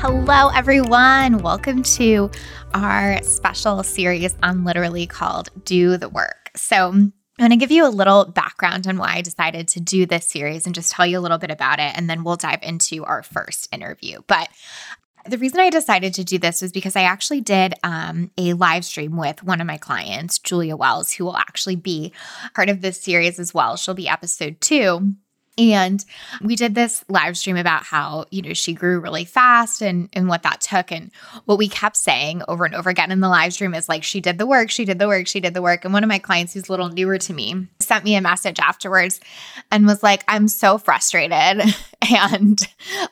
Hello, everyone. Welcome to our special series on literally called Do the Work. So, I'm going to give you a little background on why I decided to do this series and just tell you a little bit about it. And then we'll dive into our first interview. But the reason I decided to do this was because I actually did um, a live stream with one of my clients, Julia Wells, who will actually be part of this series as well. She'll be episode two. And we did this live stream about how, you know, she grew really fast and, and what that took. And what we kept saying over and over again in the live stream is like, she did the work, she did the work, she did the work. And one of my clients who's a little newer to me sent me a message afterwards and was like, I'm so frustrated and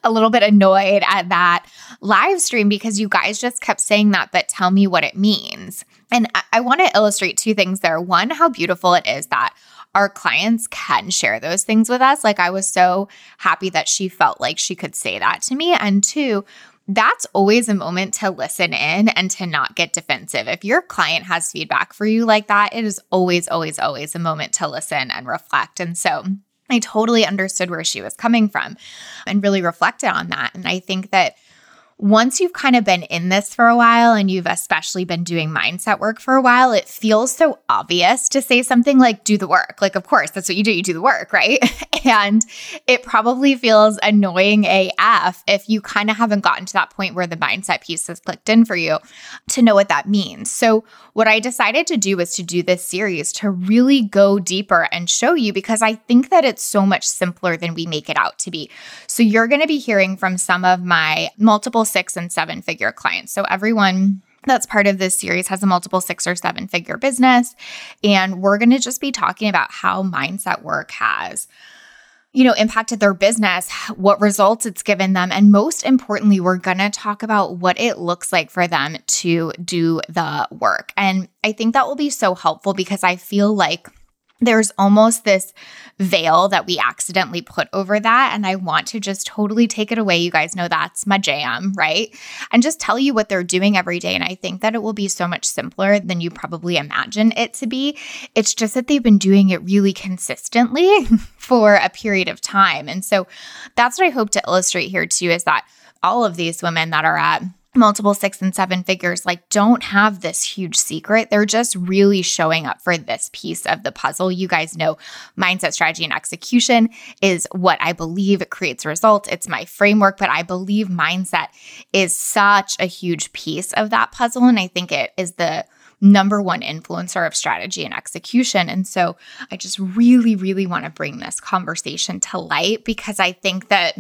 a little bit annoyed at that live stream because you guys just kept saying that, but tell me what it means. And I, I want to illustrate two things there. One, how beautiful it is that our clients can share those things with us. Like I was so happy that she felt like she could say that to me. And two, that's always a moment to listen in and to not get defensive. If your client has feedback for you like that, it is always, always, always a moment to listen and reflect. And so I totally understood where she was coming from and really reflected on that. And I think that once you've kind of been in this for a while and you've especially been doing mindset work for a while, it feels so obvious to say something like, do the work. Like, of course, that's what you do. You do the work, right? and it probably feels annoying AF if you kind of haven't gotten to that point where the mindset piece has clicked in for you to know what that means. So, what I decided to do was to do this series to really go deeper and show you because I think that it's so much simpler than we make it out to be. So, you're going to be hearing from some of my multiple six and seven figure clients. So everyone that's part of this series has a multiple six or seven figure business. And we're going to just be talking about how mindset work has you know, impacted their business, what results it's given them. And most importantly, we're going to talk about what it looks like for them to do the work. And I think that will be so helpful because I feel like there's almost this veil that we accidentally put over that. And I want to just totally take it away. You guys know that's my jam, right? And just tell you what they're doing every day. And I think that it will be so much simpler than you probably imagine it to be. It's just that they've been doing it really consistently for a period of time. And so that's what I hope to illustrate here too is that all of these women that are at multiple six and seven figures like don't have this huge secret. They're just really showing up for this piece of the puzzle. You guys know mindset, strategy, and execution is what I believe creates results. It's my framework, but I believe mindset is such a huge piece of that puzzle. And I think it is the number one influencer of strategy and execution. And so I just really, really want to bring this conversation to light because I think that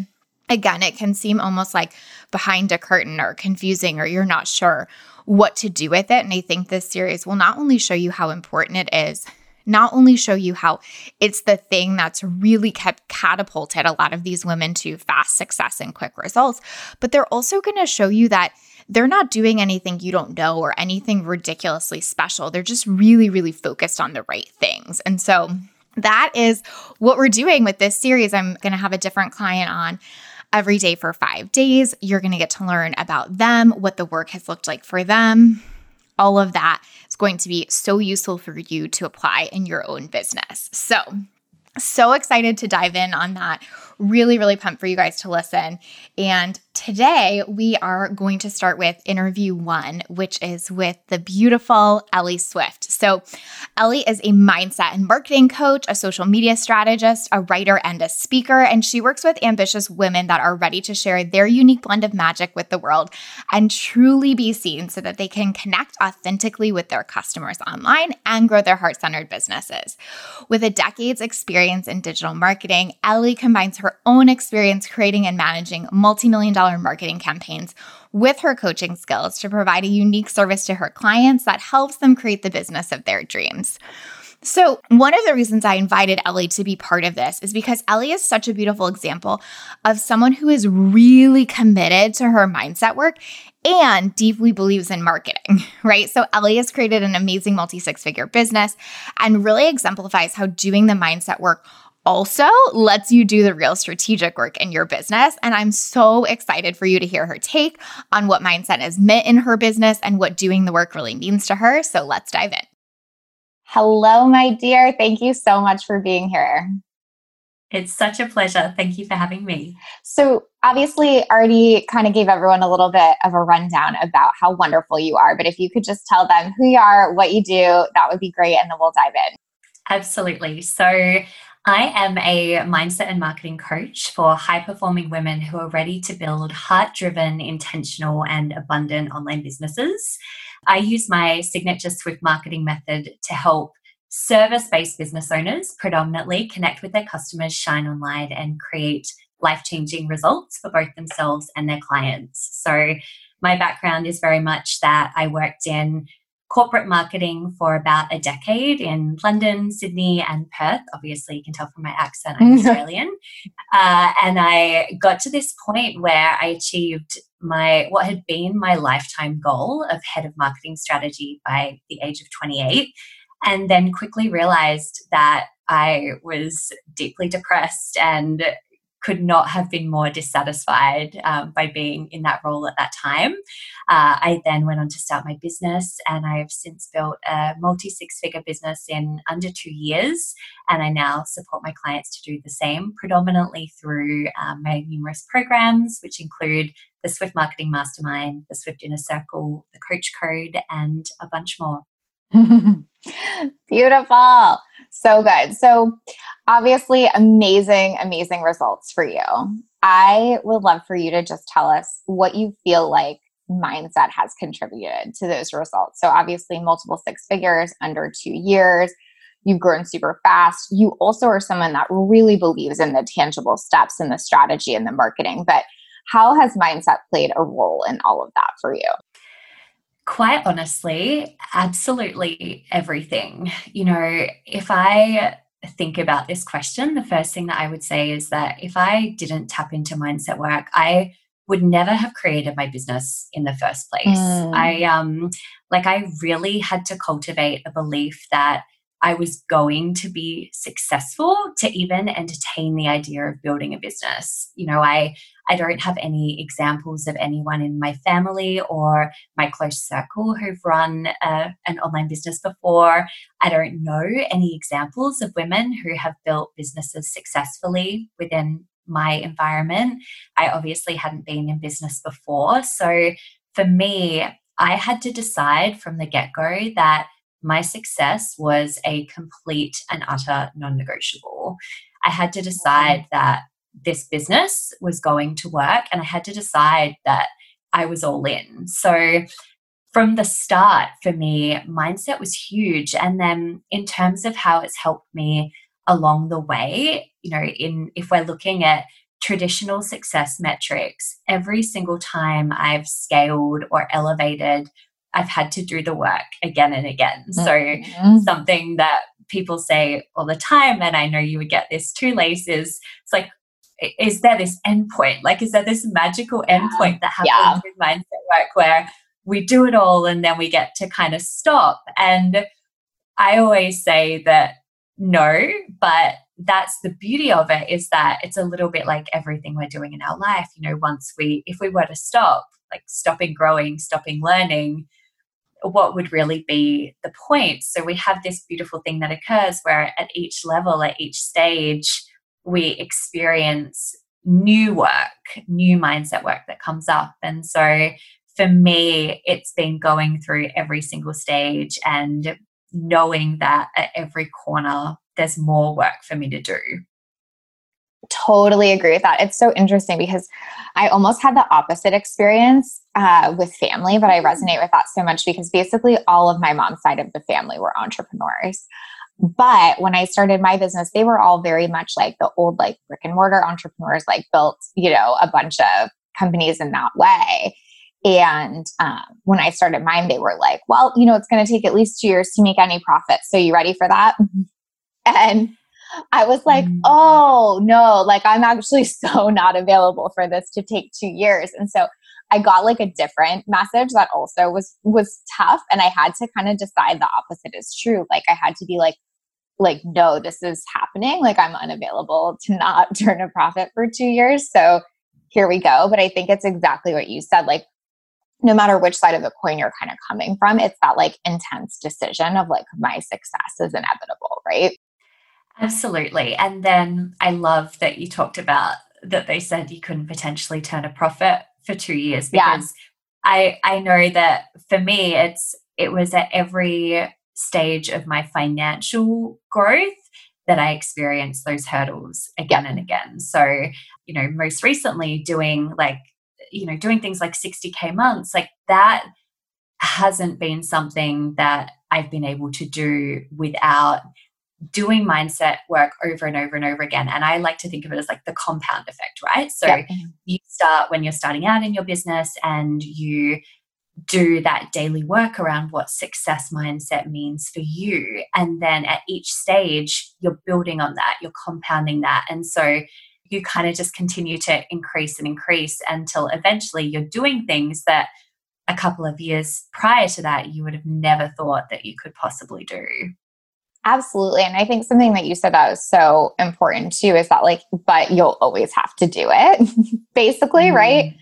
again, it can seem almost like behind a curtain or confusing, or you're not sure what to do with it. And I think this series will not only show you how important it is, not only show you how it's the thing that's really kept catapulted a lot of these women to fast success and quick results, but they're also going to show you that they're not doing anything you don't know or anything ridiculously special. They're just really, really focused on the right things. And so that is what we're doing with this series. I'm going to have a different client on every day for five days. You're going to get to learn about them, what the work has looked like for them. All of that is going to be so useful for you to apply in your own business. So, so excited to dive in on that. Really, really pumped for you guys to listen. And today we are going to start with interview one, which is with the beautiful Ellie Swift. So, Ellie is a mindset and marketing coach, a social media strategist, a writer, and a speaker. And she works with ambitious women that are ready to share their unique blend of magic with the world and truly be seen so that they can connect authentically with their customers online and grow their heart centered businesses. With a decade's experience in digital marketing, Ellie combines her own experience creating and managing multi million dollar marketing campaigns with her coaching skills to provide a unique service to her clients that helps them create the business of their dreams. So, one of the reasons I invited Ellie to be part of this is because Ellie is such a beautiful example of someone who is really committed to her mindset work and deeply believes in marketing, right? So, Ellie has created an amazing multi six figure business and really exemplifies how doing the mindset work also lets you do the real strategic work in your business. And I'm so excited for you to hear her take on what mindset has meant in her business and what doing the work really means to her. So, let's dive in. Hello, my dear. Thank you so much for being here. It's such a pleasure. Thank you for having me. So, obviously, already kind of gave everyone a little bit of a rundown about how wonderful you are. But if you could just tell them who you are, what you do, that would be great. And then we'll dive in. Absolutely. So, I am a mindset and marketing coach for high performing women who are ready to build heart driven, intentional, and abundant online businesses. I use my signature Swift marketing method to help service based business owners predominantly connect with their customers, shine online, and create life changing results for both themselves and their clients. So, my background is very much that I worked in corporate marketing for about a decade in London, Sydney, and Perth. Obviously, you can tell from my accent, I'm Australian. Uh, and I got to this point where I achieved my what had been my lifetime goal of head of marketing strategy by the age of 28 and then quickly realized that I was deeply depressed and could not have been more dissatisfied um, by being in that role at that time. Uh, I then went on to start my business, and I have since built a multi six figure business in under two years. And I now support my clients to do the same, predominantly through um, my numerous programs, which include the Swift Marketing Mastermind, the Swift Inner Circle, the Coach Code, and a bunch more. Beautiful. So good. So, obviously, amazing, amazing results for you. I would love for you to just tell us what you feel like mindset has contributed to those results. So, obviously, multiple six figures under two years. You've grown super fast. You also are someone that really believes in the tangible steps and the strategy and the marketing. But how has mindset played a role in all of that for you? Quite honestly, absolutely everything. You know, if I think about this question, the first thing that I would say is that if I didn't tap into mindset work, I would never have created my business in the first place. Mm. I um like I really had to cultivate a belief that I was going to be successful to even entertain the idea of building a business. You know, I I don't have any examples of anyone in my family or my close circle who've run a, an online business before. I don't know any examples of women who have built businesses successfully within my environment. I obviously hadn't been in business before. So for me, I had to decide from the get go that my success was a complete and utter non negotiable. I had to decide that this business was going to work and I had to decide that I was all in. So from the start for me, mindset was huge. And then in terms of how it's helped me along the way, you know, in if we're looking at traditional success metrics, every single time I've scaled or elevated, I've had to do the work again and again. So mm-hmm. something that people say all the time, and I know you would get this too, Lace, is it's like, is there this endpoint? Like, is there this magical endpoint that happens yeah. with mindset work where we do it all and then we get to kind of stop? And I always say that no, but that's the beauty of it is that it's a little bit like everything we're doing in our life. You know, once we, if we were to stop, like stopping growing, stopping learning, what would really be the point? So we have this beautiful thing that occurs where at each level, at each stage, we experience new work, new mindset work that comes up. And so for me, it's been going through every single stage and knowing that at every corner, there's more work for me to do. Totally agree with that. It's so interesting because I almost had the opposite experience uh, with family, but I mm. resonate with that so much because basically all of my mom's side of the family were entrepreneurs. But when I started my business, they were all very much like the old, like brick and mortar entrepreneurs, like built, you know, a bunch of companies in that way. And um, when I started mine, they were like, well, you know, it's going to take at least two years to make any profit. So you ready for that? and I was like, mm. oh no, like I'm actually so not available for this to take two years. And so I got like a different message that also was was tough. And I had to kind of decide the opposite is true. Like I had to be like, like, no, this is happening. Like I'm unavailable to not turn a profit for two years. So here we go. But I think it's exactly what you said. Like no matter which side of the coin you're kind of coming from, it's that like intense decision of like my success is inevitable, right? Absolutely. And then I love that you talked about that they said you couldn't potentially turn a profit for two years because yeah. I I know that for me it's it was at every stage of my financial growth that I experienced those hurdles again yeah. and again. So, you know, most recently doing like, you know, doing things like 60K months, like that hasn't been something that I've been able to do without doing mindset work over and over and over again. And I like to think of it as like the compound effect, right? So yeah. Mm-hmm. you start when you're starting out in your business and you do that daily work around what success mindset means for you. And then at each stage, you're building on that, you're compounding that. And so you kind of just continue to increase and increase until eventually you're doing things that a couple of years prior to that you would have never thought that you could possibly do. Absolutely. And I think something that you said that was so important too is that like, but you'll always have to do it, basically, mm. right?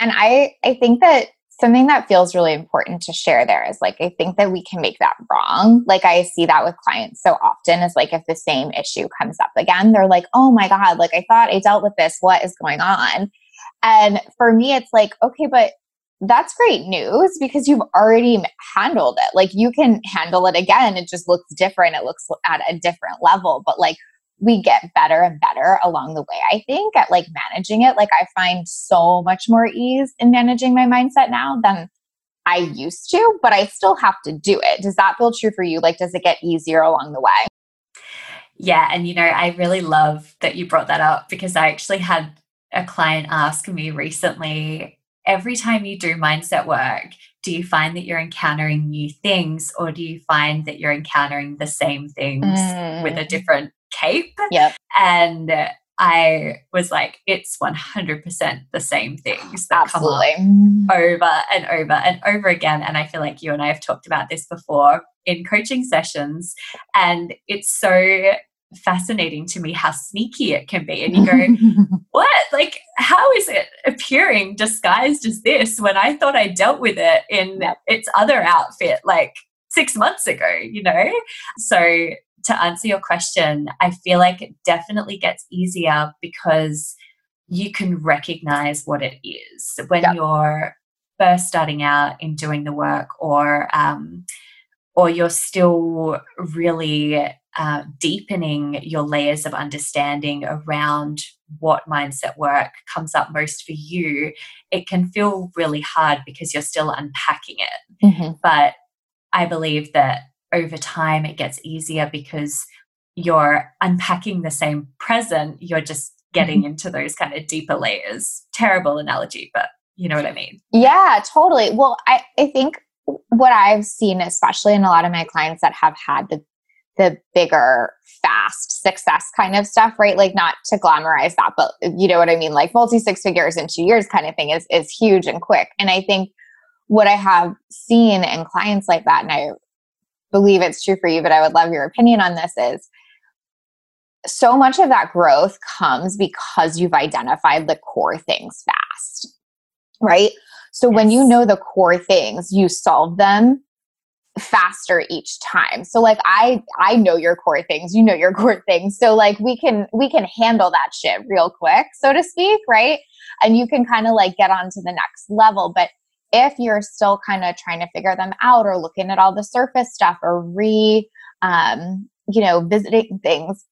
And I I think that something that feels really important to share there is like I think that we can make that wrong. Like I see that with clients so often is like if the same issue comes up again, they're like, "Oh my god, like I thought I dealt with this. What is going on?" And for me it's like, "Okay, but that's great news because you've already handled it. Like you can handle it again. It just looks different. It looks at a different level, but like we get better and better along the way, I think, at like managing it. Like I find so much more ease in managing my mindset now than I used to, but I still have to do it. Does that feel true for you? Like, does it get easier along the way? Yeah. And, you know, I really love that you brought that up because I actually had a client ask me recently every time you do mindset work, do you find that you're encountering new things or do you find that you're encountering the same things mm. with a mm. different cape? Yep. And I was like, it's 100% the same things that Absolutely. come up over and over and over again. And I feel like you and I have talked about this before in coaching sessions. And it's so fascinating to me how sneaky it can be. And you go, what? Like, how is it appearing disguised as this when I thought I dealt with it in its other outfit like six months ago, you know? So, to answer your question, I feel like it definitely gets easier because you can recognize what it is when yep. you're first starting out in doing the work or um, or you're still really uh, deepening your layers of understanding around what mindset work comes up most for you, it can feel really hard because you're still unpacking it. Mm-hmm. But I believe that over time it gets easier because you're unpacking the same present, you're just getting mm-hmm. into those kind of deeper layers. Terrible analogy, but you know what I mean? Yeah, totally. Well, I, I think what I've seen, especially in a lot of my clients that have had the the bigger fast success kind of stuff right? Like not to glamorize that but you know what i mean? Like multi six figures in two years kind of thing is is huge and quick. And i think what i have seen in clients like that and i believe it's true for you but i would love your opinion on this is so much of that growth comes because you've identified the core things fast right? So yes. when you know the core things you solve them faster each time. So like i i know your core things you know your core things. So like we can we can handle that shit real quick so to speak right? And you can kind of like get on to the next level. But if you're still kind of trying to figure them out or looking at all the surface stuff or re um you know visiting things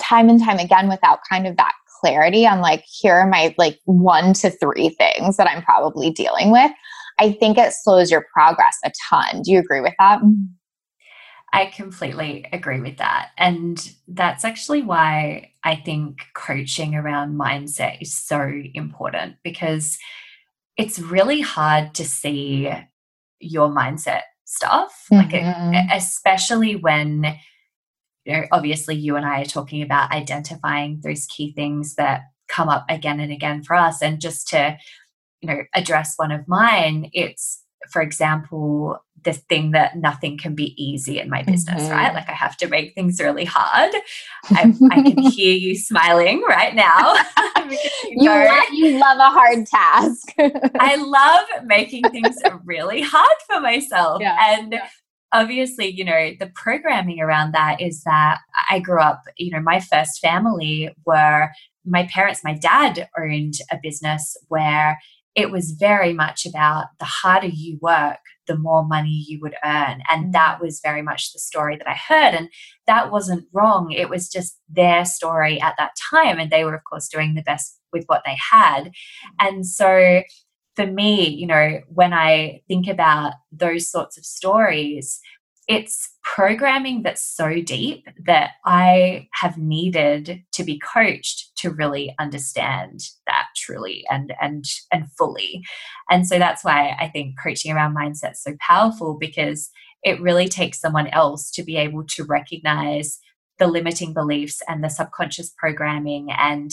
time and time again without kind of that clarity on like here are my like one to three things that i'm probably dealing with I think it slows your progress a ton. Do you agree with that? I completely agree with that. And that's actually why I think coaching around mindset is so important because it's really hard to see your mindset stuff, mm-hmm. like especially when you know, obviously you and I are talking about identifying those key things that come up again and again for us. And just to, you know, address one of mine, it's for example, the thing that nothing can be easy in my business, mm-hmm. right? Like I have to make things really hard. I, I can hear you smiling right now. you, you, love, you love a hard task. I love making things really hard for myself. Yeah. And yeah obviously, you know, the programming around that is that I grew up, you know, my first family were my parents, my dad owned a business where it was very much about the harder you work, the more money you would earn. And mm. that was very much the story that I heard. And that wasn't wrong. It was just their story at that time. And they were, of course, doing the best with what they had. And so for me, you know, when I think about those sorts of stories, it's programming that's so deep that I have needed to be coached to really understand that truly and and and fully. And so that's why I think coaching around mindset is so powerful because it really takes someone else to be able to recognize the limiting beliefs and the subconscious programming and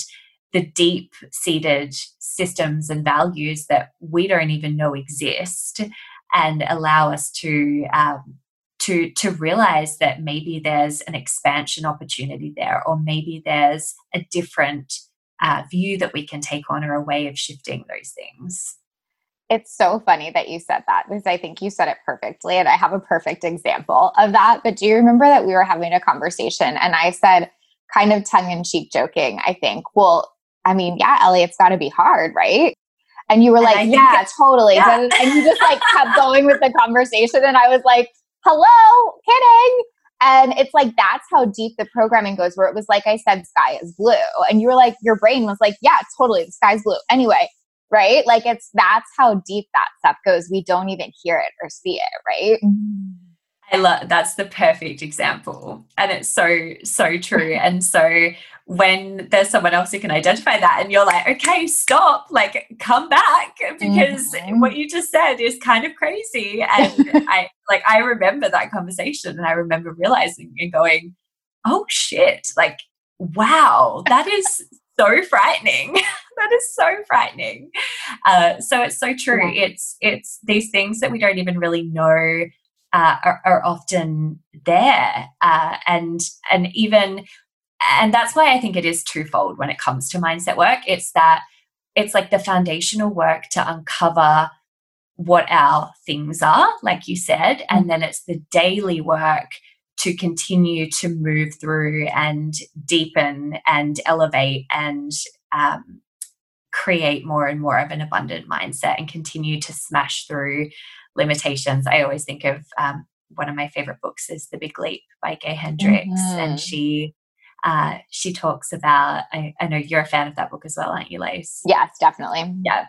the deep seated systems and values that we don't even know exist and allow us to um, to to realize that maybe there's an expansion opportunity there or maybe there's a different uh, view that we can take on or a way of shifting those things it's so funny that you said that because I think you said it perfectly. And I have a perfect example of that. But do you remember that we were having a conversation and I said, kind of tongue in cheek joking, I think, well, I mean, yeah, Ellie, it's got to be hard, right? And you were like, yeah, totally. Yeah. And you just like kept going with the conversation. And I was like, hello, kidding. And it's like, that's how deep the programming goes, where it was like I said, sky is blue. And you were like, your brain was like, yeah, totally, the sky's blue. Anyway, right? Like, it's that's how deep that stuff goes. We don't even hear it or see it, right? Mm-hmm. I love that's the perfect example. And it's so, so true. and so when there's someone else who can identify that and you're like okay stop like come back because mm-hmm. what you just said is kind of crazy and i like i remember that conversation and i remember realizing and going oh shit like wow that is so frightening that is so frightening uh, so it's so true it's it's these things that we don't even really know uh, are, are, often there uh, and and even and that's why I think it is twofold when it comes to mindset work. It's that it's like the foundational work to uncover what our things are, like you said, and mm-hmm. then it's the daily work to continue to move through and deepen and elevate and um, create more and more of an abundant mindset and continue to smash through limitations. I always think of um, one of my favorite books is The Big Leap by Gay Hendricks, mm-hmm. and she uh, she talks about, I, I, know you're a fan of that book as well, aren't you, Lace? Yes, definitely. Yeah.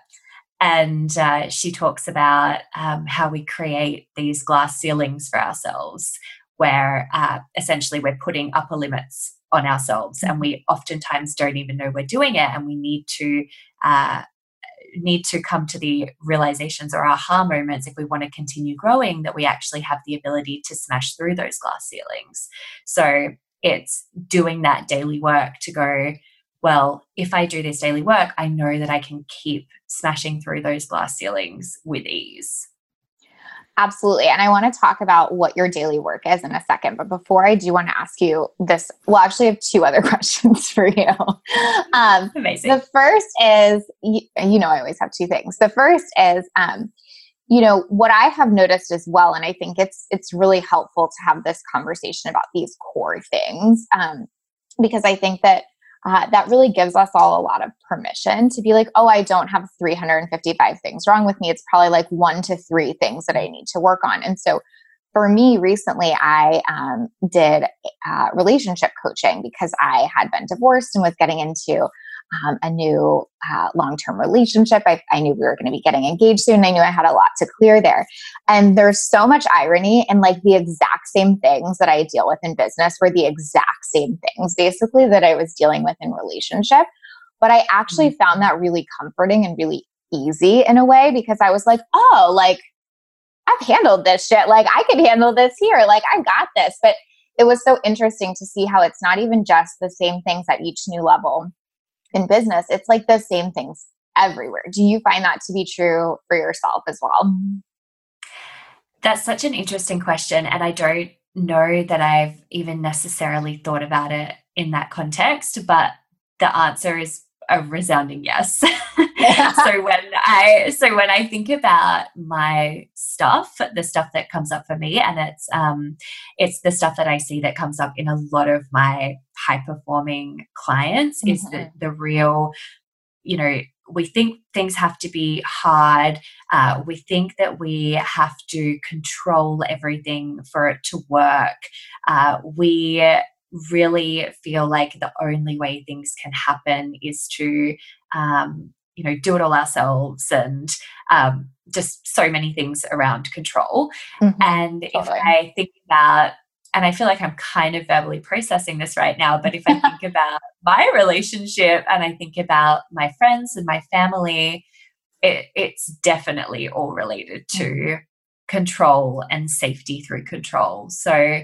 And uh, she talks about um, how we create these glass ceilings for ourselves, where uh, essentially we're putting upper limits on ourselves, and we oftentimes don't even know we're doing it, and we need to uh, need to come to the realizations or aha moments if we want to continue growing that we actually have the ability to smash through those glass ceilings. So it's doing that daily work to go, well, if I do this daily work, I know that I can keep smashing through those glass ceilings with ease. Absolutely. And I want to talk about what your daily work is in a second. But before I do want to ask you this, well, actually, I have two other questions for you. Um, Amazing. The first is, you, you, know, I always have two things. The first is, um, you know what i have noticed as well and i think it's it's really helpful to have this conversation about these core things um, because i think that uh, that really gives us all a lot of permission to be like oh i don't have 355 things wrong with me. It's probably like one to three things that i need to work on. And so for me recently i um, did uh, relationship coaching because i had been divorced and was getting into um, a new uh, long term relationship. I, I, knew we were going to be getting engaged soon. I knew I had a lot to clear there. And there's so much irony in like the exact same things that I deal with in business were the exact same things basically that I was dealing with in relationship. But I actually mm-hmm. found that really comforting and really easy in a way because I was like, oh, like I've handled this shit. Like I could handle this here. Like I got this. But it was so interesting to see how it's not even just the same things at each new level in business. It's like the same things everywhere. Do you find that to be true for yourself as well? That's such an interesting question. And I don't know that I've even necessarily thought about it in that context, but the answer is a resounding yes. so when I so when I think about my stuff, the stuff that comes up for me, and it's um it's the stuff that I see that comes up in a lot of my high performing clients mm-hmm. is the, mm-hmm. the real, you know, we think things have to be hard. Uh, we think that we have to control everything for it to work. Uh, we really feel like the only way things can happen is to um, you know do it all ourselves and um, just so many things around control mm-hmm. and totally. if i think about and i feel like i'm kind of verbally processing this right now but if i think about my relationship and i think about my friends and my family it, it's definitely all related to mm-hmm. control and safety through control so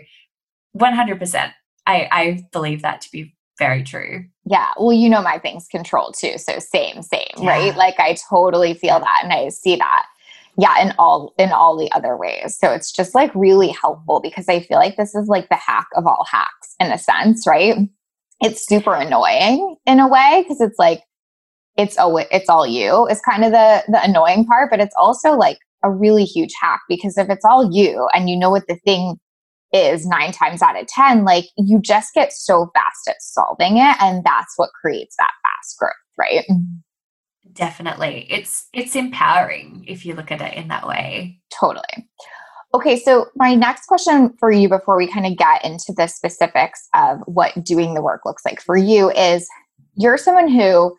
100% I, I believe that to be very true. Yeah. Well, you know, my thing's control too. So same, same, yeah. right? Like I totally feel that and I see that. Yeah, in all in all the other ways. So it's just like really helpful because I feel like this is like the hack of all hacks in a sense, right? It's super annoying in a way because it's like it's all it's all you is kind of the the annoying part, but it's also like a really huge hack because if it's all you and you know what the thing is nine times out of 10, like you just get so fast at solving it. And that's what creates that fast growth, right? Definitely. It's it's empowering if you look at it in that way. Totally. Okay, so my next question for you before we kind of get into the specifics of what doing the work looks like for you is you're someone who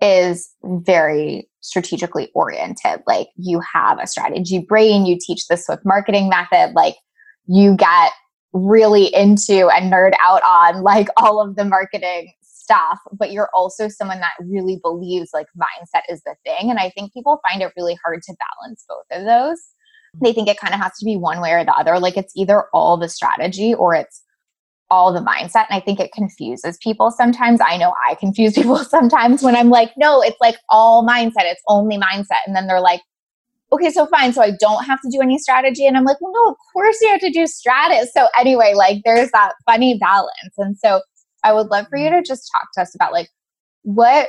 is very strategically oriented. Like you have a strategy brain, you teach the Swift marketing method, like you get really into and nerd out on like all of the marketing stuff, but you're also someone that really believes like mindset is the thing. And I think people find it really hard to balance both of those. They think it kind of has to be one way or the other. Like it's either all the strategy or it's all the mindset. And I think it confuses people sometimes. I know I confuse people sometimes when I'm like, no, it's like all mindset, it's only mindset. And then they're like, okay, so fine. So I don't have to do any strategy. And I'm like, well, no, of course you have to do strategy. So anyway, like there's that funny balance. And so I would love for you to just talk to us about like what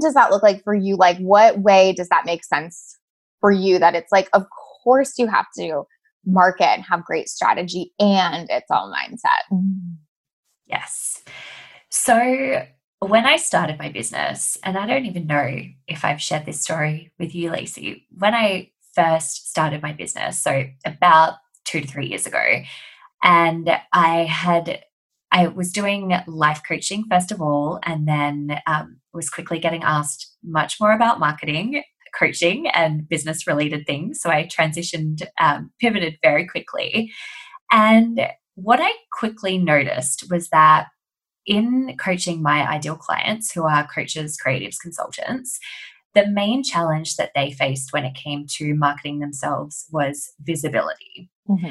does that look like for you? Like what way does that make sense for you that it's like, of course you have to market and have great strategy and it's all mindset. Mm-hmm. Yes. So when I started my business, and I don't even know if I've shared this story with you, Lacey, when I first started my business, so about two to three years ago, and I had I was doing life coaching first of all, and then um, was quickly getting asked much more about marketing, coaching, and business related things. So I transitioned, um, pivoted very quickly. And what I quickly noticed was that in coaching my ideal clients, who are coaches, creatives, consultants, the main challenge that they faced when it came to marketing themselves was visibility. Mm-hmm.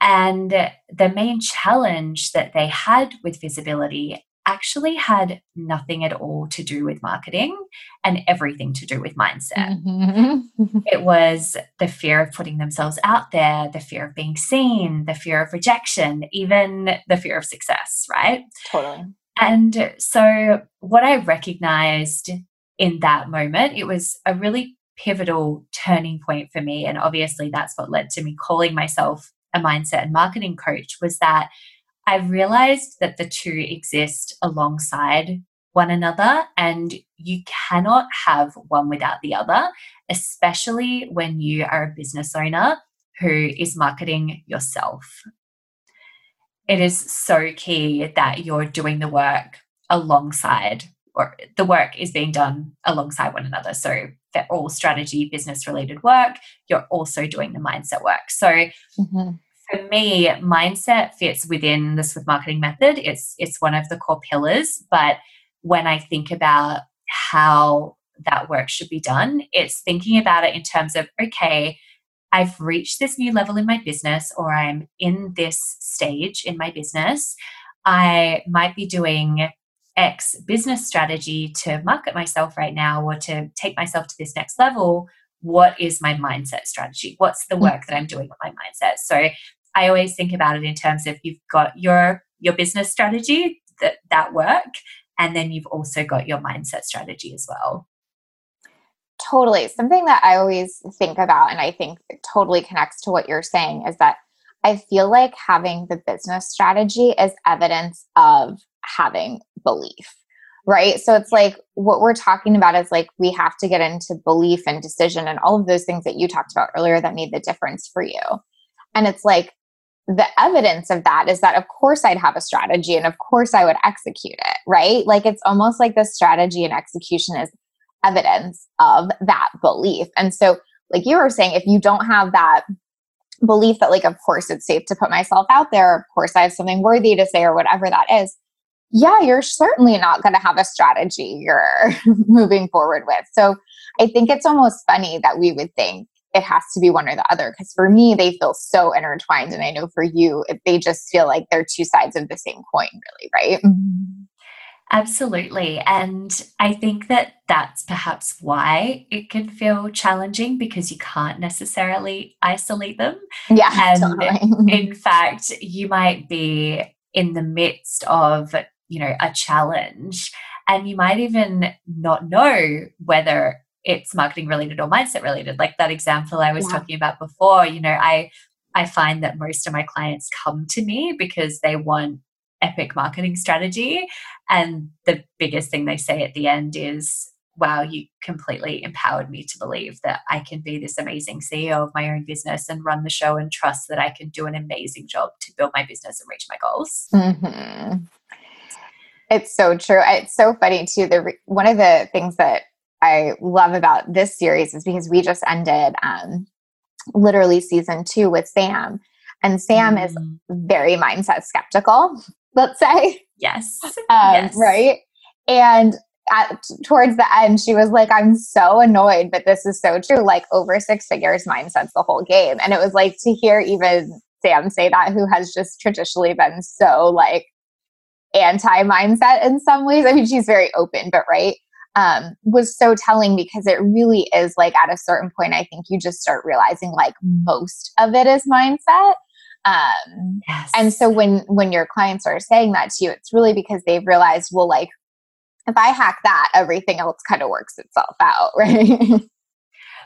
And the main challenge that they had with visibility actually had nothing at all to do with marketing and everything to do with mindset. Mm-hmm. it was the fear of putting themselves out there, the fear of being seen, the fear of rejection, even the fear of success, right? Totally. And so, what I recognized in that moment, it was a really pivotal turning point for me. And obviously, that's what led to me calling myself a mindset and marketing coach was that I realized that the two exist alongside one another and you cannot have one without the other, especially when you are a business owner who is marketing yourself. It is so key that you're doing the work alongside or the work is being done alongside one another. So for all strategy, business related work, you're also doing the mindset work. So mm-hmm for me, mindset fits within the Swift marketing method. It's it's one of the core pillars. But when I think about how that work should be done. It's thinking about it in terms of, okay, I've reached this new level in my business, or I'm in this stage in my business. I might be doing X business strategy to market myself right now or to take myself to this next level. What is my mindset strategy? What's the mm. work that I'm doing with my mindset? So I always think about it in terms of you've got your your business strategy that that work and then you've also got your mindset strategy as well. Totally. Something that I always think about and I think totally connects to what you're saying is that I feel like having the business strategy is evidence of having belief, right? So it's like what we're talking about is like we have to get into belief and decision and all of those things that you talked about earlier that made the difference for you. And it's like the evidence of that is that of course I'd have a strategy and of course I would execute it, right? Like it's almost like the strategy and execution is evidence of that belief. And so like you were saying if you don't have that belief that like of course it's safe to put myself out there of course i have something worthy to say or whatever that is yeah you're certainly not going to have a strategy you're moving forward with so i think it's almost funny that we would think it has to be one or the other because for me they feel so intertwined and i know for you they just feel like they're two sides of the same coin really right mm-hmm. Absolutely. And I think that that's perhaps why it can feel challenging because you can't necessarily isolate them. Yeah. And totally. in fact, you might be in the midst of, you know, a challenge and you might even not know whether it's marketing related or mindset related. Like that example I was yeah. talking about before, you know, I I find that most of my clients come to me because they want epic marketing strategy. And the biggest thing they say at the end is, wow, you completely empowered me to believe that I can be this amazing CEO of my own business and run the show and trust that I can do an amazing job to build my business and reach my goals. Mm-hmm. It's so true. It's so funny too. The one of the things that I love about this series is because we just ended um, literally season two with Sam, and Sam mm. is very mindset skeptical let's say. Yes. Um, yes. Right. And at, towards the end, she was like, I'm so annoyed, but this is so true. Like, over six figures mindset's the whole game. And it was like to hear even Sam say that, who has just traditionally been so like anti mindset in some ways. I mean, she's very open, but right. Um, was so telling because it really is like at a certain point, I think you just start realizing like most of it is mindset. Um, yes. And so when when your clients are saying that to you, it's really because they've realized, well, like if I hack that, everything else kind of works itself out, right?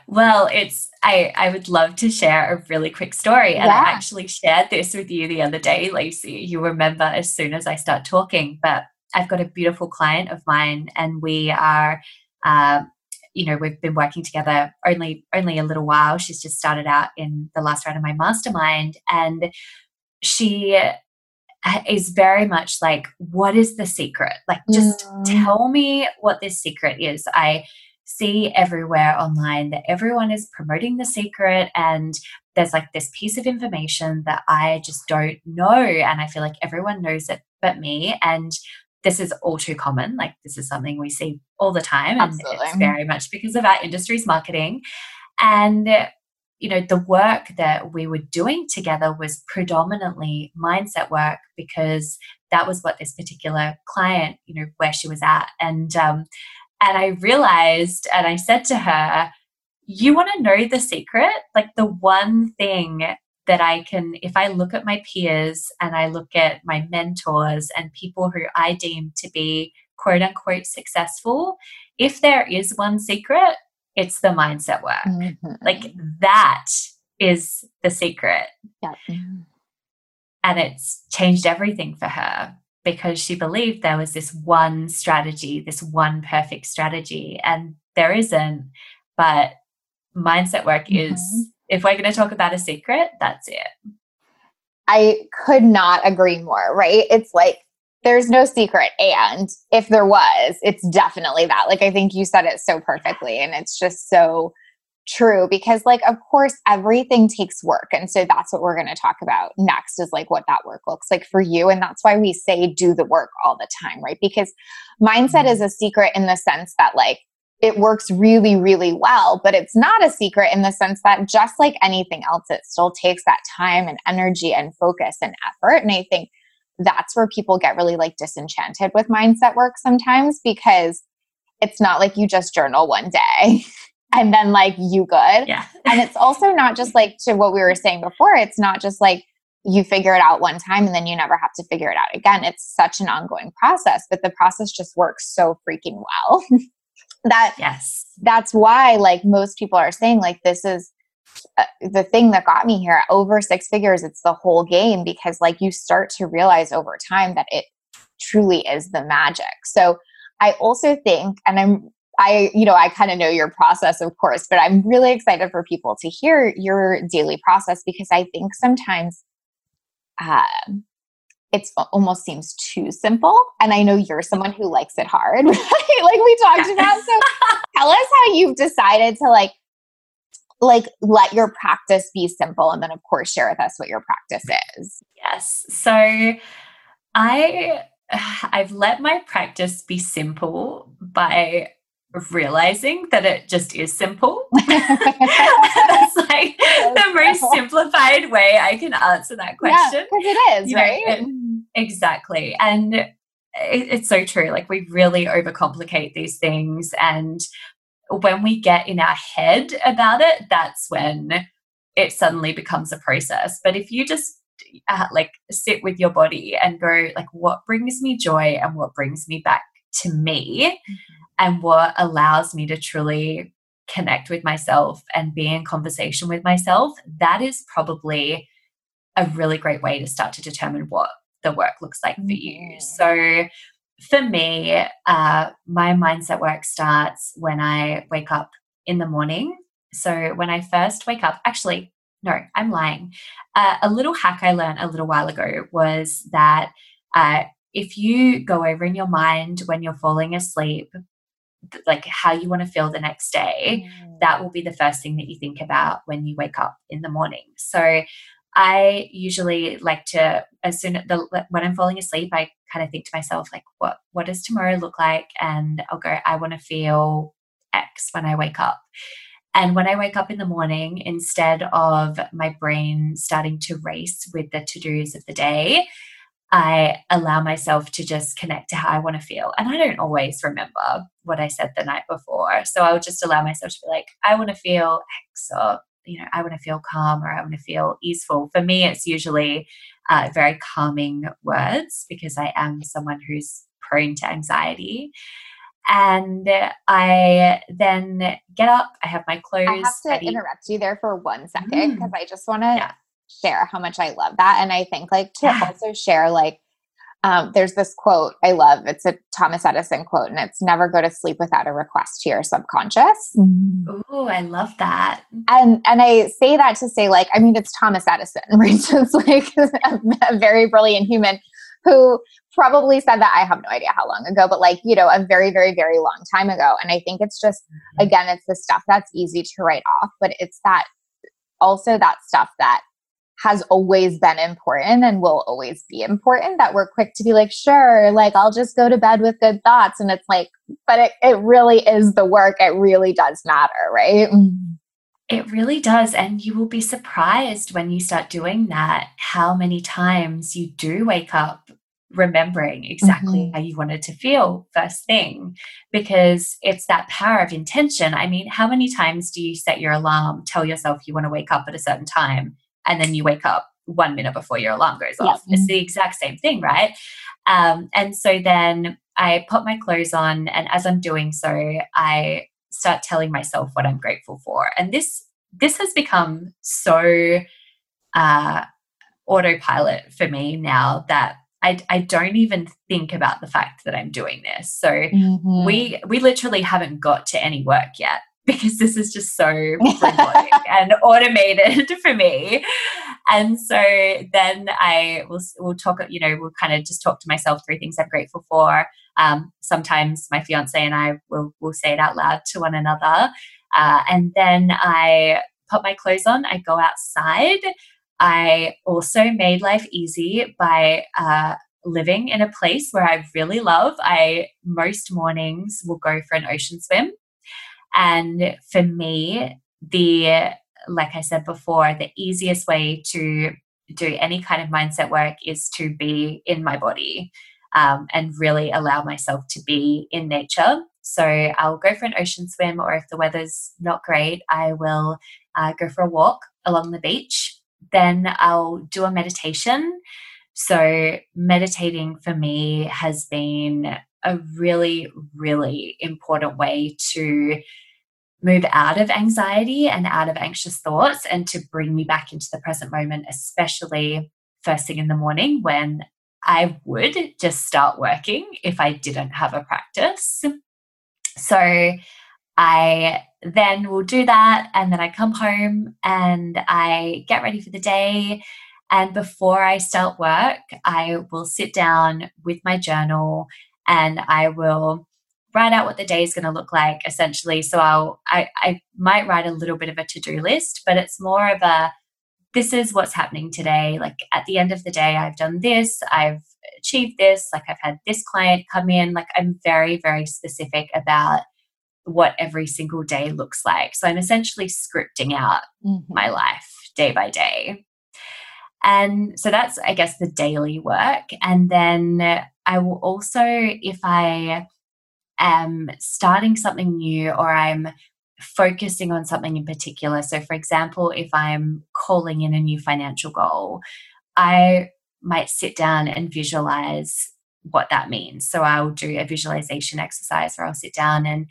Well, it's I I would love to share a really quick story, and yeah. I actually shared this with you the other day, Lacey. You remember as soon as I start talking, but I've got a beautiful client of mine, and we are uh, you know we've been working together only only a little while. She's just started out in the last round of my mastermind and she is very much like what is the secret? Like just mm. tell me what this secret is. I see everywhere online that everyone is promoting the secret and there's like this piece of information that i just don't know and i feel like everyone knows it but me and this is all too common. Like this is something we see all the time, and Absolutely. it's very much because of our industry's marketing. And you know, the work that we were doing together was predominantly mindset work because that was what this particular client, you know, where she was at, and um, and I realized, and I said to her, "You want to know the secret? Like the one thing that I can, if I look at my peers and I look at my mentors and people who I deem to be quote unquote successful, if there is one secret, it's the mindset work. Mm-hmm. Like that is the secret. Yeah. And it's changed everything for her because she believed there was this one strategy, this one perfect strategy, and there isn't. But mindset work mm-hmm. is if we're going to talk about a secret, that's it. I could not agree more, right? It's like there's no secret. And if there was, it's definitely that. Like, I think you said it so perfectly. And it's just so true because, like, of course, everything takes work. And so that's what we're going to talk about next is like what that work looks like for you. And that's why we say do the work all the time, right? Because mindset mm-hmm. is a secret in the sense that, like, it works really, really well. But it's not a secret in the sense that just like anything else, it still takes that time and energy and focus and effort. And I think that's where people get really like disenchanted with mindset work sometimes because it's not like you just journal one day and then like you good. Yeah. and it's also not just like to what we were saying before, it's not just like you figure it out one time and then you never have to figure it out again. It's such an ongoing process, but the process just works so freaking well. that yes. That's why like most people are saying like this is uh, the thing that got me here over six figures it's the whole game because like you start to realize over time that it truly is the magic so i also think and i'm i you know i kind of know your process of course but i'm really excited for people to hear your daily process because i think sometimes uh, it's almost seems too simple. And i know you're someone who likes it hard right? like we talked about so tell us how you've decided to like like let your practice be simple and then of course share with us what your practice is. Yes. So i i've let my practice be simple by realizing that it just is simple. That's like the most simplified way i can answer that question because yeah, it is you right? know, it, exactly. And it, it's so true. Like we really overcomplicate these things and when we get in our head about it, that's when it suddenly becomes a process. But if you just uh, like sit with your body and go like what brings me joy and what brings me back to me? Mm-hmm. And what allows me to truly connect with myself and be in conversation with myself that is probably a really great way to start to determine what the work looks like for you so for me, uh, my mindset work starts when I wake up in the morning. So when I first wake up, actually, no, I'm lying. Uh, a little hack I learned a little while ago was that uh, if you go over in your mind when you're falling asleep, like how you want to feel the next day, mm. that will be the first thing that you think about when you wake up in the morning. So I usually like to, as soon as the, when I'm falling asleep, I kind of think to myself, like, what, what does tomorrow look like? And I'll go, I want to feel X when I wake up. And when I wake up in the morning, instead of my brain starting to race with the to dos of the day, I allow myself to just connect to how I want to feel. And I don't always remember what I said the night before. So I'll just allow myself to be like, I want to feel X or you know, I want to feel calm or I want to feel easeful. For me, it's usually uh, very calming words because I am someone who's prone to anxiety. And I then get up, I have my clothes. I have to ready. interrupt you there for one second because mm. I just want to yeah. Share how much I love that. And I think, like, to yeah. also share, like, um, there's this quote I love. It's a Thomas Edison quote, and it's never go to sleep without a request to your subconscious. Oh, I love that. And and I say that to say, like, I mean, it's Thomas Edison, right? So it's like a, a very brilliant human who probably said that I have no idea how long ago, but like, you know, a very, very, very long time ago. And I think it's just, mm-hmm. again, it's the stuff that's easy to write off, but it's that also that stuff that has always been important and will always be important that we're quick to be like sure like i'll just go to bed with good thoughts. And it's like but it, it really is the work. It really does matter right? It really does. And you will be surprised when you start doing that how many times you do wake up remembering exactly mm-hmm. how you wanted to feel first thing because it's that power of intention. I mean, how many times do you set your alarm, tell yourself you want to wake up at a certain time, and then you wake up one minute before your alarm goes off. It's the exact same thing, right? Um, and so then I put my clothes on, and as I'm doing so, I start telling myself what I'm grateful for. And this this has become so uh, autopilot for me now that I, I don't even think about the fact that I'm doing this. So mm-hmm. we we literally haven't got to any work yet because this is just so and automated for me. And so then I will will talk, you know, we'll kind of just talk to myself three things I'm grateful for. Um, sometimes my fiance and I will will say it out loud to one another. Uh, and then I put my clothes on, I go outside. I also made life easy by uh, living in a place where I really love. I most mornings will go for an ocean swim. And for me, the like I said before, the easiest way to do any kind of mindset work is to be in my body um, and really allow myself to be in nature. So I'll go for an ocean swim, or if the weather's not great, I will uh, go for a walk along the beach. Then I'll do a meditation. So, meditating for me has been a really, really important way to move out of anxiety and out of anxious thoughts and to bring me back into the present moment, especially first thing in the morning when I would just start working if I didn't have a practice. So I then will do that and then I come home and I get ready for the day. And before I start work, I will sit down with my journal and I will write out what the day is going to look like essentially. So I'll I, I might write a little bit of a to-do list, but it's more of a this is what's happening today. Like at the end of the day, I've done this, I've achieved this, like I've had this client come in. Like I'm very, very specific about what every single day looks like. So I'm essentially scripting out mm-hmm. my life day by day. And so that's, I guess, the daily work. And then I will also, if I am starting something new or I'm focusing on something in particular. So, for example, if I'm calling in a new financial goal, I might sit down and visualize what that means. So, I'll do a visualization exercise or I'll sit down and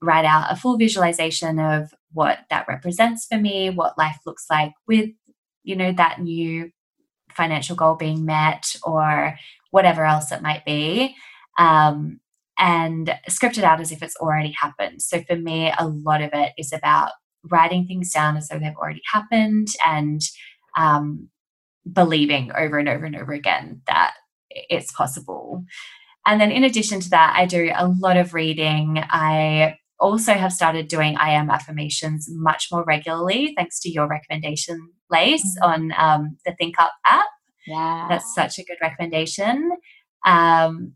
write out a full visualization of what that represents for me, what life looks like with, you know, that new financial goal being met or whatever else it might be. Um, and script it out as if it's already happened. So for me, a lot of it is about writing things down as though they've already happened and um, believing over and over and over again that it's possible. And then in addition to that, I do a lot of reading. I also have started doing I am affirmations much more regularly, thanks to your recommendation, Lace, mm-hmm. on um, the Think Up app. Yeah. That's such a good recommendation. Um,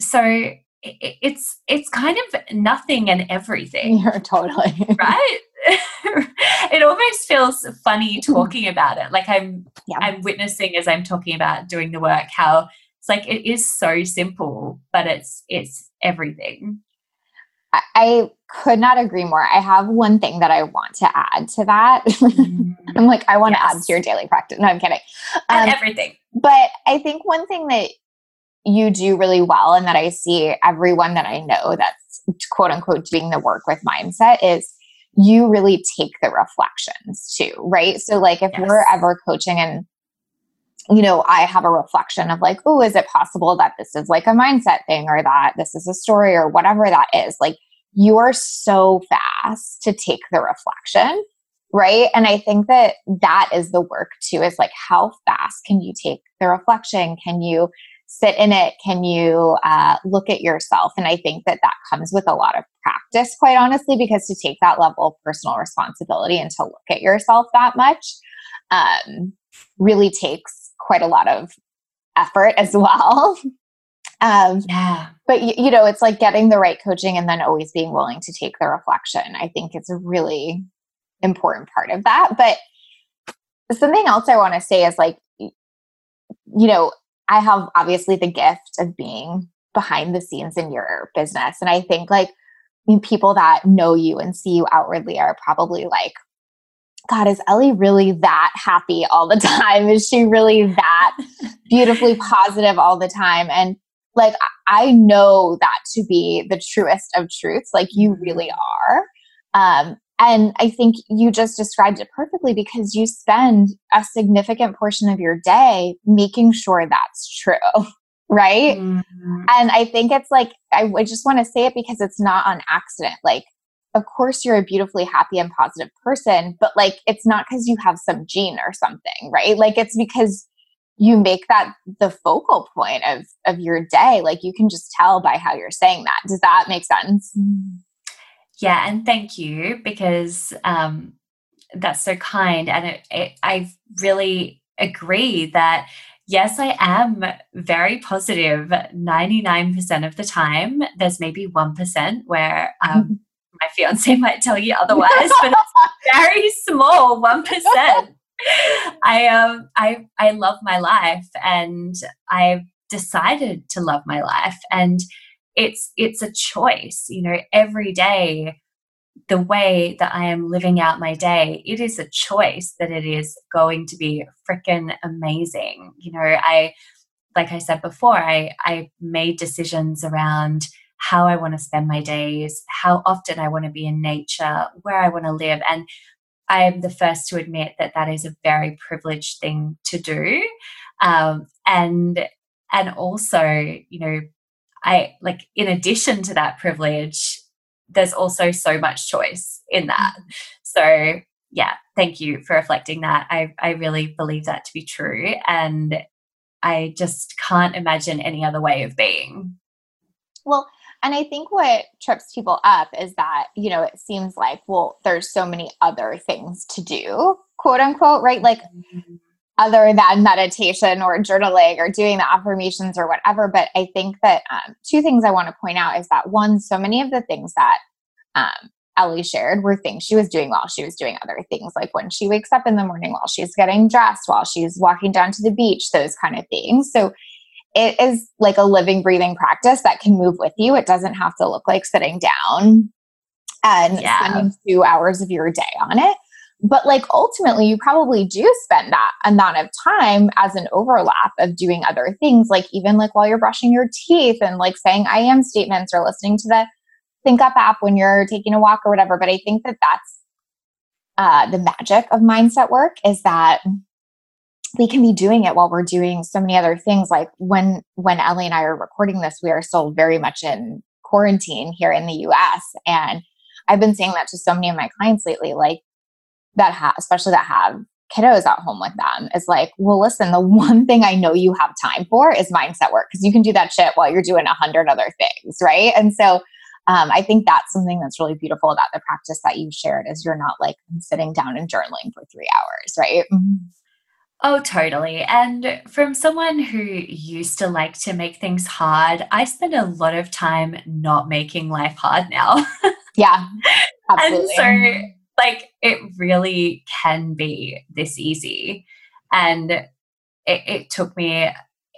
so it's it's kind of nothing and everything. You're totally right. it almost feels funny talking about it. Like I'm yeah. I'm witnessing as I'm talking about doing the work how it's like it is so simple, but it's it's everything. I could not agree more. I have one thing that I want to add to that. Mm. I'm like, I want yes. to add to your daily practice. No, I'm kidding. Um, everything. But I think one thing that you do really well and that I see everyone that I know that's quote unquote doing the work with mindset is you really take the reflections too, right? So like if yes. we're ever coaching and you know, I have a reflection of like, oh, is it possible that this is like a mindset thing or that this is a story or whatever that is? Like you are so fast to take the reflection right and i think that that is the work too is like how fast can you take the reflection can you sit in it? Can you uh, look at yourself? And I think that that comes with a lot of practice, quite honestly, because to take that level of personal responsibility and to look at yourself that much um, really takes quite a lot of effort as well. Um, yeah. But, you, you know, it's like getting the right coaching and then always being willing to take the reflection. I think it's a really important part of that. But something else I want to say is like, you know, I have obviously the gift of being behind the scenes in your business. And I think like I mean, people that know you and see you outwardly are probably like, God, is Ellie really that happy all the time? Is she really that beautifully positive all the time? And like, I know that to be the truest of truths. Like, you really are. Um, and I think you just described it perfectly because you spend a significant portion of your day making sure that's true. Right. Mm-hmm. And I think it's like, I, I just want to say it because it's not on accident. Like, of course, you're a beautifully happy and positive person, but like, it's not because you have some gene or something, right? Like, it's because you make that the focal point of of your day like you can just tell by how you're saying that does that make sense mm-hmm. Yeah, and thank you because um, that's so kind. And it, it, I really agree that, yes, I am very positive 99% of the time. There's maybe 1% where um, my fiance might tell you otherwise, but it's very small, 1%. I um I I love my life and I've decided to love my life and it's it's a choice, you know, every day the way that I am living out my day, it is a choice that it is going to be freaking amazing. You know, I like I said before, I I made decisions around how I want to spend my days, how often I want to be in nature, where I want to live. And I am the first to admit that that is a very privileged thing to do. Um, and and also, you know, I like in addition to that privilege, there's also so much choice in that. Mm-hmm. So yeah, thank you for reflecting that. I, I really believe that to be true. And I just can't imagine any other way of being. Well, and I think what trips people up is that, you know, it seems like, well, there's so many other things to do, quote unquote, right? Like mm-hmm. other than meditation or journaling or doing the affirmations or whatever. But I think that um, two things I want to point out is that one, so many of the things that um, Ellie shared were things she was doing while she was doing other things, like when she wakes up in the morning, while she's getting dressed, while she's walking down to the beach, those kind of things. So it is like a living, breathing practice that can move with you. It doesn't have to look like sitting down and yeah. spending two hours of your day on it. But like ultimately, you probably do spend that amount of time as an overlap of doing other things, like even like while you're brushing your teeth and like saying I am statements or listening to the Think Up app when you're taking a walk or whatever. But I think that that's uh, the magic of mindset work is that we can be doing it while we're doing so many other things. Like when when ellie and i are recording this we are still very much in quarantine here in the us and i've been saying that to so many of my clients lately like that have especially that have kiddos at home with them is like well listen the one thing i know you have time for is mindset work because you can do that shit while you're doing a hundred other things right? And so um, i think that's something that's really beautiful about the practice that you shared is you're not like sitting down and journaling for three hours right? Mm-hmm. Oh, totally. And from someone who used to like to make things hard, I spend a lot of time not making life hard now. yeah. Absolutely. And so, like, it really can be this easy. And it, it took me,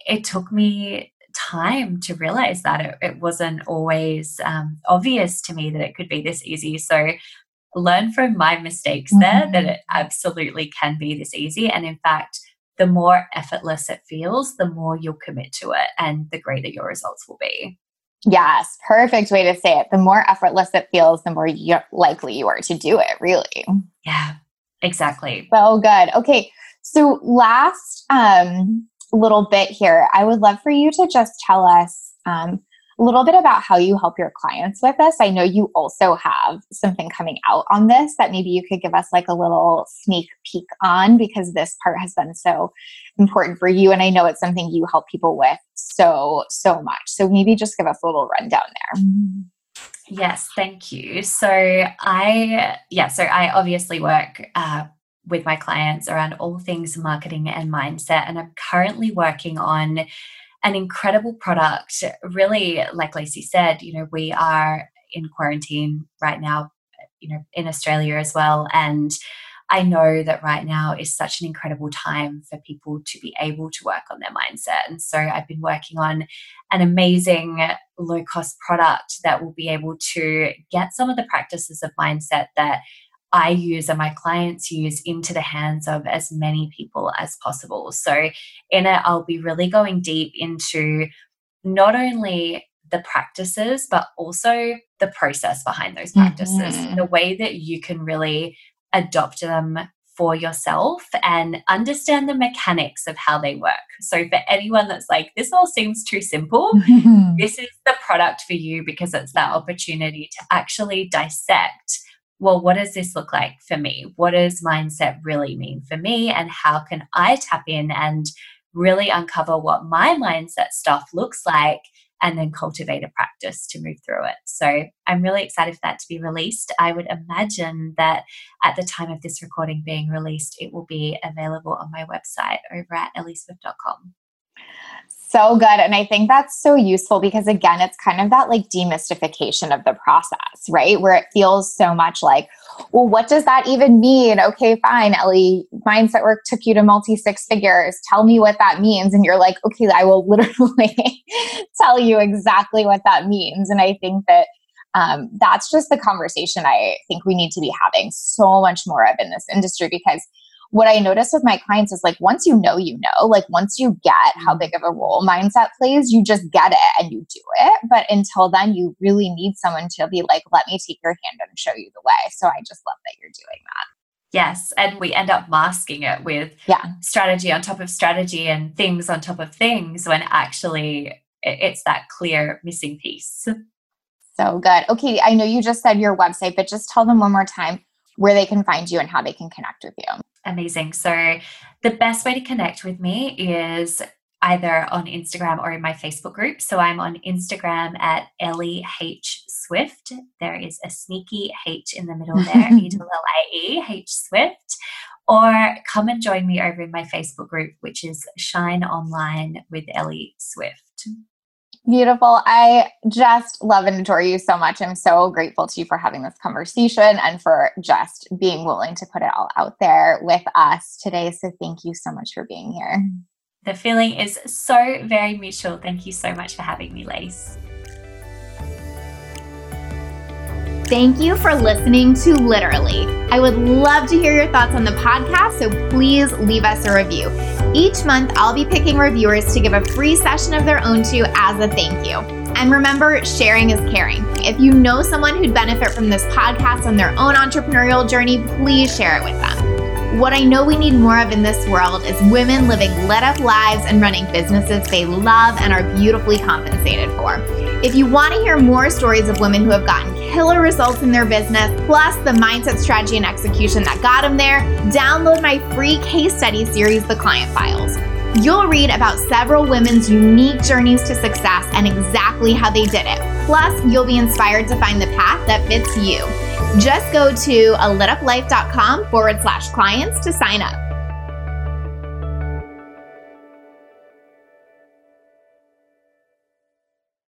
it took me time to realize that it, it wasn't always um, obvious to me that it could be this easy. So learn from my mistakes mm-hmm. there that it absolutely can be this easy. And in fact, the more effortless it feels, the more you'll commit to it and the greater your results will be. Yes, perfect way to say it. The more effortless it feels, the more likely you are to do it, really. Yeah, exactly. So good. Okay. So, last um, little bit here, I would love for you to just tell us um, a little bit about how you help your clients with this. I know you also have something coming out on this that maybe you could give us like a little sneak peek on because this part has been so important for you. And I know it's something you help people with so, so much. So maybe just give us a little rundown there. Yes, thank you. So I, yeah, so I obviously work uh, with my clients around all things marketing and mindset. And I'm currently working on an incredible product. Really, like Lacey said, you know, we are in quarantine right now, you know, in Australia as well. And I know that right now is such an incredible time for people to be able to work on their mindset. And so I've been working on an amazing low cost product that will be able to get some of the practices of mindset that I use and my clients use into the hands of as many people as possible. So, in it, I'll be really going deep into not only the practices, but also the process behind those practices, mm-hmm. the way that you can really adopt them for yourself and understand the mechanics of how they work. So, for anyone that's like, this all seems too simple, this is the product for you because it's that opportunity to actually dissect well, what does this look like for me? What does mindset really mean for me? And how can I tap in and really uncover what my mindset stuff looks like and then cultivate a practice to move through it. So I'm really excited for that to be released. I would imagine that at the time of this recording being released, it will be available on my website over at ellieswift.com. So good. And I think that's so useful because, again, it's kind of that like demystification of the process, right? Where it feels so much like, well, what does that even mean? Okay, fine, Ellie, mindset work took you to multi six figures. Tell me what that means. And you're like, okay, I will literally tell you exactly what that means. And I think that um, that's just the conversation I think we need to be having so much more of in this industry because what I notice with my clients is like once you know, you know, like once you get how mm-hmm. big of a role mindset plays, you just get it and you do it. But until then, you really need someone to be like, let me take your hand and show you the way. So I just love that you're doing that. Yes. And we end up masking it with yeah. strategy on top of strategy and things on top of things when actually it's that clear missing piece. So good. Okay. I know you just said your website, but just tell them one more time where they can find you and how they can connect with you. Amazing. So, the best way to connect with me is either on Instagram or in my Facebook group. So, I'm on Instagram at Ellie H Swift. There is a sneaky H in the middle there, E L I E H Swift. Or come and join me over in my Facebook group, which is Shine Online with Ellie Swift. Beautiful. I just love and adore you so much. I'm so grateful to you for having this conversation and for just being willing to put it all out there with us today. So thank you so much for being here. The feeling is so very mutual. Thank you so much for having me, Lace. Thank you for listening to Literally. I would love to hear your thoughts on the podcast, so please leave us a review. Each month, I'll be picking reviewers to give a free session of their own to as a thank you. And remember, sharing is caring. If you know someone who'd benefit from this podcast on their own entrepreneurial journey, please share it with them. What I know we need more of in this world is women living lit up lives and running businesses they love and are beautifully compensated for. If you want to hear more stories of women who have gotten killer results in their business, plus the mindset, strategy, and execution that got them there, download my free case study series, The Client Files. You'll read about several women's unique journeys to success and exactly how they did it. Plus, you'll be inspired to find the path that fits you. Just go to a lituplife.com forward slash clients to sign up.